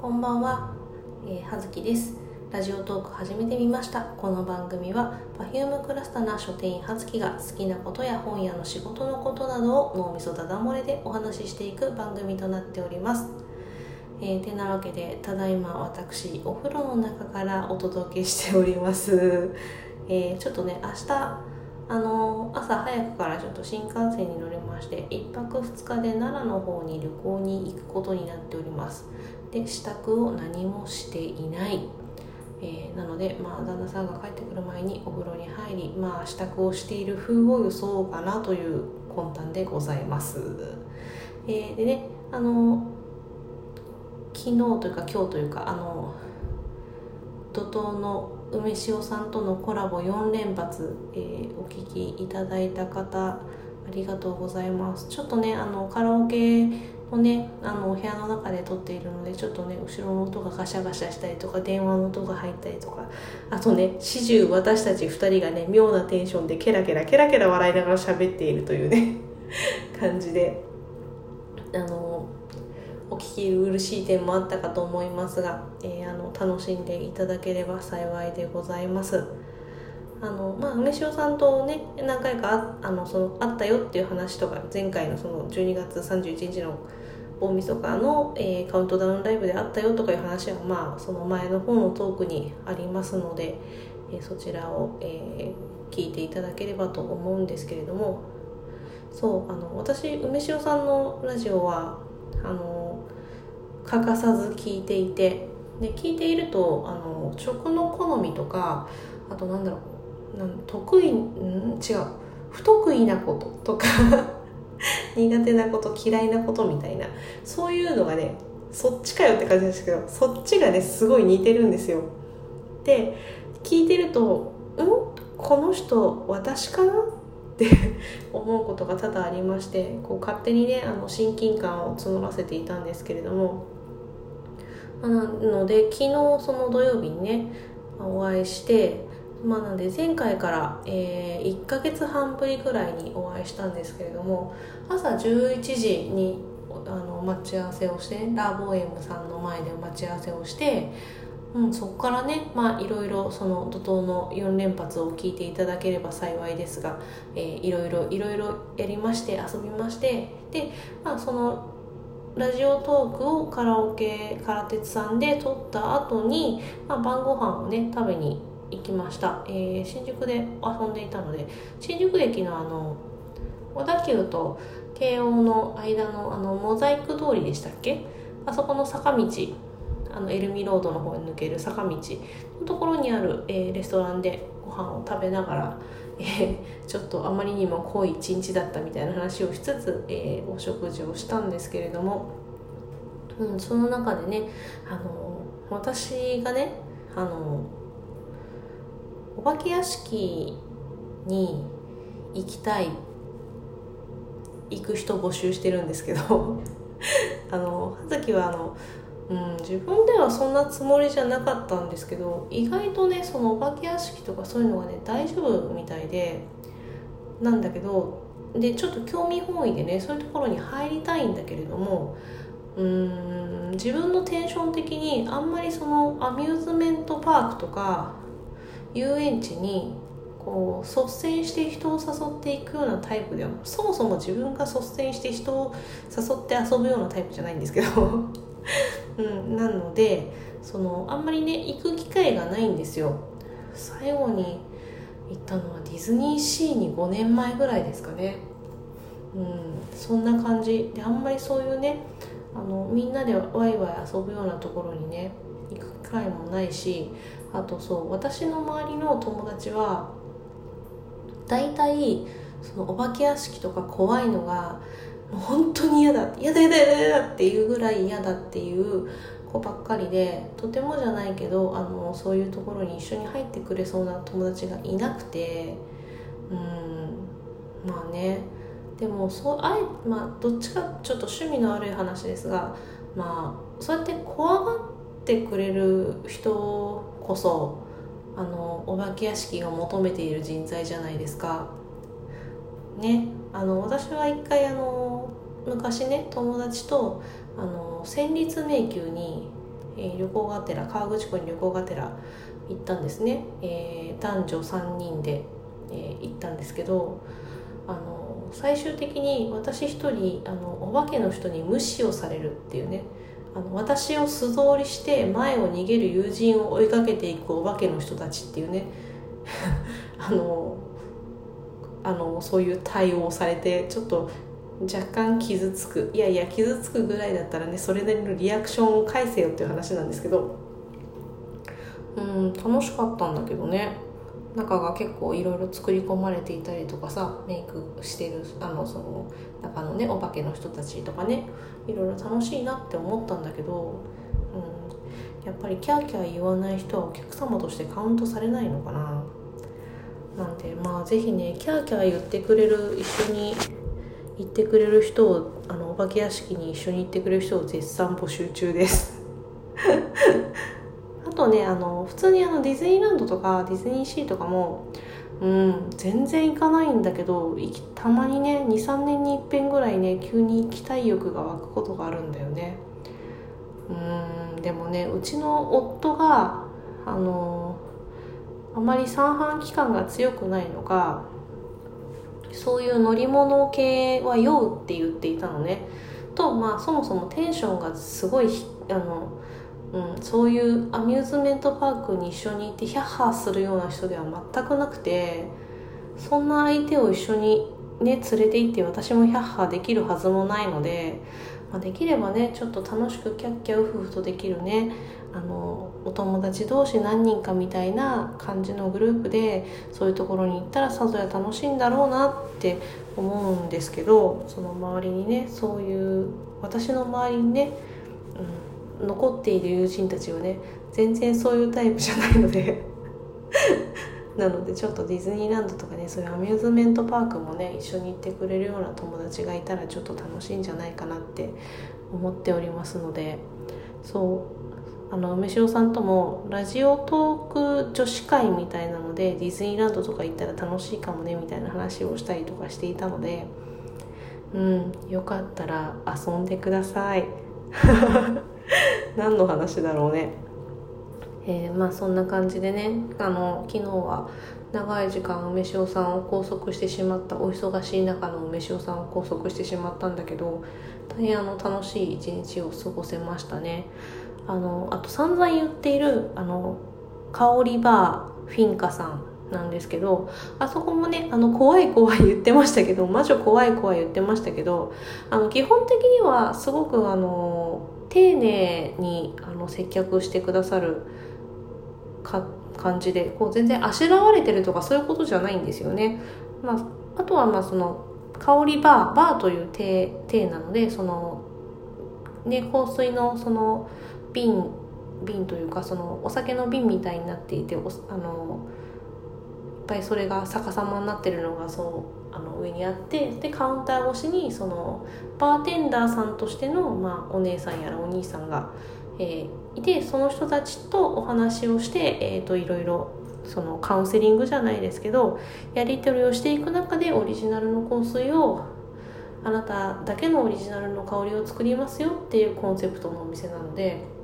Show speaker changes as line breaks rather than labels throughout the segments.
こんばんは、えー、はずきです。ラジオトーク始めてみました。この番組は Perfume クラスタな書店員はずきが好きなことや本屋の仕事のことなどを脳みそだだ漏れでお話ししていく番組となっております。えー、てなわけでただいま私お風呂の中からお届けしております、えー、ちょっとね明日あの朝早くからちょっと新幹線に乗りまして1泊2日で奈良の方に旅行に行くことになっております。で支度を何もしていない、えー、なので、まあ、旦那さんが帰ってくる前にお風呂に入り、まあ、支度をしている風を装うかなという魂胆でございます、えー、でねあの昨日というか今日というかあの怒涛の梅塩さんとのコラボ4連発、えー、お聴きいただいた方ありがとうございます。ちょっとねあのカラオケをねあのお部屋の中で撮っているのでちょっとね後ろの音がガシャガシャしたりとか電話の音が入ったりとかあとね始終私たち2人がね妙なテンションでケラケラケラケラ笑いながら喋っているというね 感じであのお聞き苦しい点もあったかと思いますが、えー、あの楽しんでいただければ幸いでございます。あのまあ、梅塩さんとね何回かあのその会ったよっていう話とか前回のその12月31日の大晦日の、えー、カウントダウンライブであったよとかいう話はまあその前の方のトークにありますので、えー、そちらを、えー、聞いていただければと思うんですけれども。そうあの私梅塩さんのラジオはあの欠かさず聞いていてで聞いているとあの食の好みとかあとなんだろう得意ん？違う。不得意なこととか 苦手なこと嫌いなことみたいな。そういうのがねそっちかよって感じですけどそっちがねすごい似てるんですよ。で聞いてると「うん？この人私かな?」って 思うことが多々ありましてこう勝手にねあの親近感を募らせていたんですけれどもなので昨日その土曜日にねお会いしてまあ、なので前回から、えー、1ヶ月半ぶりぐらいにお会いしたんですけれども朝11時にあの待ち合わせをしてラボエムさんの前で待ち合わせをして、うん、そこからねいろいろその怒涛の4連発を聞いていただければ幸いですが、いろいろいろいろやりまして遊びましてで、まあ、そのラジオトークをカラオケカラテツさんで撮った後に、まあ、晩ご飯をね食べに行きました、えー、新宿で遊んでいたので新宿駅のあの小田急と慶応の間のあのモザイク通りでしたっけ？あそこの坂道あのエルミロードの方に抜ける坂道のところにある、えー、レストランでご飯を食べながら、えー、ちょっとあまりにも濃い一日だったみたいな話をしつつ、えー、お食事をしたんですけれども、うん、その中でねあの私がねあのお化け屋敷に行きたい行く人募集してるんですけど あの葉月はあの、うん、自分ではそんなつもりじゃなかったんですけど意外とねそのお化け屋敷とかそういうのがね大丈夫みたいでなんだけどでちょっと興味本位でねそういうところに入りたいんだけれどもうん自分のテンション的にあんまりそのアミューズメントパークとか遊園地にこう率先して人を誘っていくようなタイプではそもそも自分が率先して人を誘って遊ぶようなタイプじゃないんですけど。うん、なのでそのあんまりね行く機会がないんですよ。最後に行ったのはディズニーシーに5年前ぐらいですかね。うんそんな感じ。であんまりそういうねあのみんなでワイワイ遊ぶようなところにね行く機会もないしあとそう私の周りの友達は大体そのお化け屋敷とか怖いのがもう本当に嫌だ嫌だ嫌だ嫌だっていうぐらい嫌だっていう子ばっかりでとてもじゃないけどあのそういうところに一緒に入ってくれそうな友達がいなくてうんまあね。でもそうあえまあどっちかちょっと趣味の悪い話ですがまあそうやって怖がっててくれる人こそあのお化け屋敷が求めている人材じゃないですか。ねあの私は一回あの昔ね友達とあの戦慄迷宮に、ええー、旅行がてら河口湖に旅行がてら行ったんですね、えー、男女3人で、えー、行ったんですけどあの最終的に私一人あのお化けの人に無視をされるっていうねあの私を素通りして前を逃げる友人を追いかけていくお化けの人たちっていうね。あのあのそういう対応をされてちょっと若干傷つく。いやいや傷つくぐらいだったらねそれなりのリアクションを返せよっていう話なんですけど。うん楽しかったんだけどね。中が結構いろいろ作り込まれていたりとかさメイクしてるあのその中のねお化けの人たちとかねいろいろ楽しいなって思ったんだけど、うん、やっぱりキャーキャー言わない人はお客様としてカウントされないのかな。なんでまあ是非ねキャーキャー言ってくれる一緒に行ってくれる人をあのお化け屋敷に一緒に行ってくれる人を絶賛募集中です。とねあの普通にあのディズニーランドとかディズニーシーとかもうん全然行かないんだけどたまにね23年にいっぺんぐらいね急に行きたい欲が湧くことがあるんだよね。うんでもねうちの夫があのあまり三半規管が強くないのかそういう乗り物系は酔うって言っていたのね。とまあそもそもテンションがすごいあの、うん、そういうアミューズメントパークに一緒に行ってヒャッハーするような人では全くなくてそんな相手を一緒にね連れて行って私もヒャッハーできるはずもないので、まあ、できればねちょっと楽しくキャッキャウフフとできるねあのお友達同士何人かみたいな感じのグループでそういうところに行ったらさぞや楽しいんだろうなって思うんですけどその周りにねそういう私の周りにね、うん、残っている友人たちはね全然そういうタイプじゃないので。なのでちょっとディズニーランドとかねそういうアミューズメントパークもね一緒に行ってくれるような友達がいたらちょっと楽しいんじゃないかなって思っておりますので。そう。あの梅塩さんともラジオトーク女子会みたいなのでディズニーランドとか行ったら楽しいかもねみたいな話をしたりとかしていたので。うんよかったら遊んでください。何の話だろうね。えー、まあそんな感じでね。あの昨日は長い時間梅塩さんを拘束してしまったお忙しい中の梅塩さんを拘束してしまったんだけど大変あの楽しい一日を過ごせましたね。あのあと散々言っているあの香りバーフィンカさんなんですけどあそこもねあの怖い怖い言ってましたけど魔女怖い怖い言ってましたけどあの基本的にはすごくあの丁寧にあの接客してくださる感じでこう全然あしらわれてるとかそういうことじゃないんですよね。まあ、あとはまあその香りバーバーという体体なのでそのね香水のその瓶瓶というかそのお酒の瓶みたいになっていてあのぱいそれが逆さまになってるのがそうあの上にあってでカウンター越しにそのバーテンダーさんとしての、まあ、お姉さんやらお兄さんが、えー、いてその人たちとお話をして、えーと、いろいろそのカウンセリングじゃないですけどやり取りをしていく中でオリジナルの香水をあなただけのオリジナルの香りを作りますよっていうコンセプトのお店なので。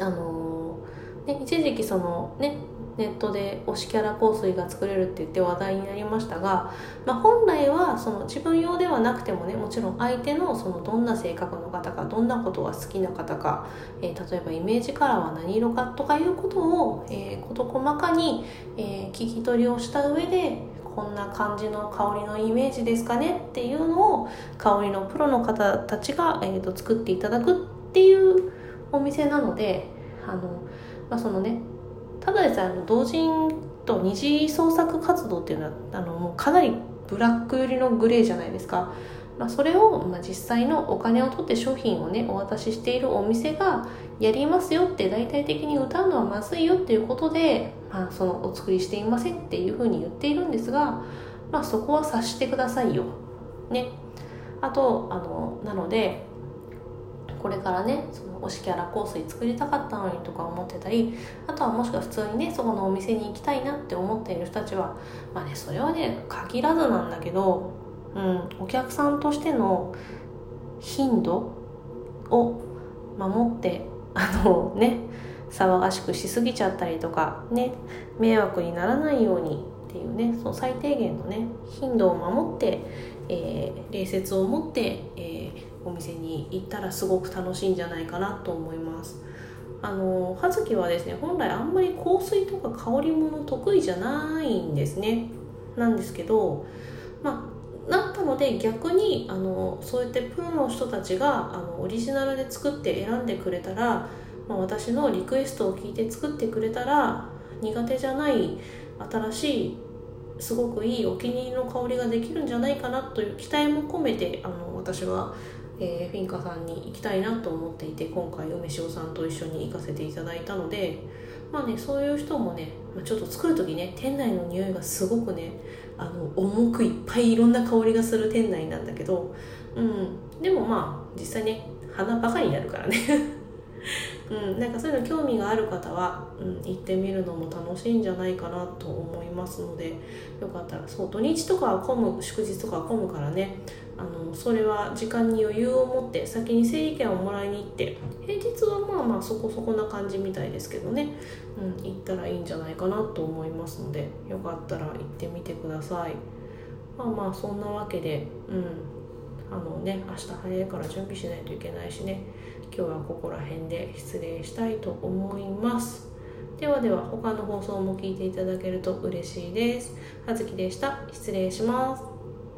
あのね、一時期そのねネットで推しキャラ香水が作れるって言って話題になりましたが、まあ、本来はその自分用ではなくてもねもちろん相手のそのどんな性格の方かどんなことが好きな方か、えー、例えばイメージカラーは何色かとかいうことを、えー、事細かに、えー、聞き取りをした上でこんな感じの香りのイメージですかねっていうのを香りのプロの方たちが、えーと作っていただくっていうお店なのであの、まあ、そのねただでさえ同人と二次創作活動っていうのはあのもうかなりブラック寄りのグレーじゃないですか、まあ、それを、まあ、実際のお金を取って商品をねお渡ししているお店がやりますよって大体的に歌うのはまずいよっていうことで、まあ、そのお作りしていませんっていうふうに言っているんですが、まあ、そこは察してくださいよ。ね。あとあのなのでこれからねその推しキャラ香水作りたかったのにとか思ってたりあとはもしくは普通にねそこのお店に行きたいなって思っている人たちはまあねそれはね限らずなんだけど、うん、お客さんとしての頻度を守ってあのね騒がしくしすぎちゃったりとかね迷惑にならないようにっていうねその最低限のね頻度を守って、えー、礼節を持って、えー、お店に行ったらすごく楽しいんじゃないかなと思います。あの葉月はですね本来あんまり香水とか香り物得意じゃないんですね。なんですけどまあなったので逆にあのそうやってプロの人たちがあのオリジナルで作って選んでくれたら、まあ、私のリクエストを聞いて作ってくれたら苦手じゃない新しいすごくいいお気に入りの香りができるんじゃないかなという期待も込めてあの私は、えー、フィンカさんに行きたいなと思っていて今回梅塩さんと一緒に行かせていただいたのでまあねそういう人もねちょっと作る時ね店内の匂いがすごくねあの重くいっぱいいろんな香りがする店内なんだけど、うん、でもまあ実際ね鼻バカになるからね。うん、なんかそういうの興味がある方は、うん、行ってみるのも楽しいんじゃないかなと思いますのでよかったらそう土日とかは混む祝日とかは混むからねあのそれは時間に余裕を持って先に整理券をもらいに行って平日はまあまあそこそこな感じみたいですけどね、うん、行ったらいいんじゃないかなと思いますのでよかったら行ってみてくださいまあまあそんなわけでうんあのね明日早いから準備しないといけないしね今日はここら辺で失礼したいと思いますではでは他の放送も聞いていただけると嬉しいです。はずきでした。失礼します。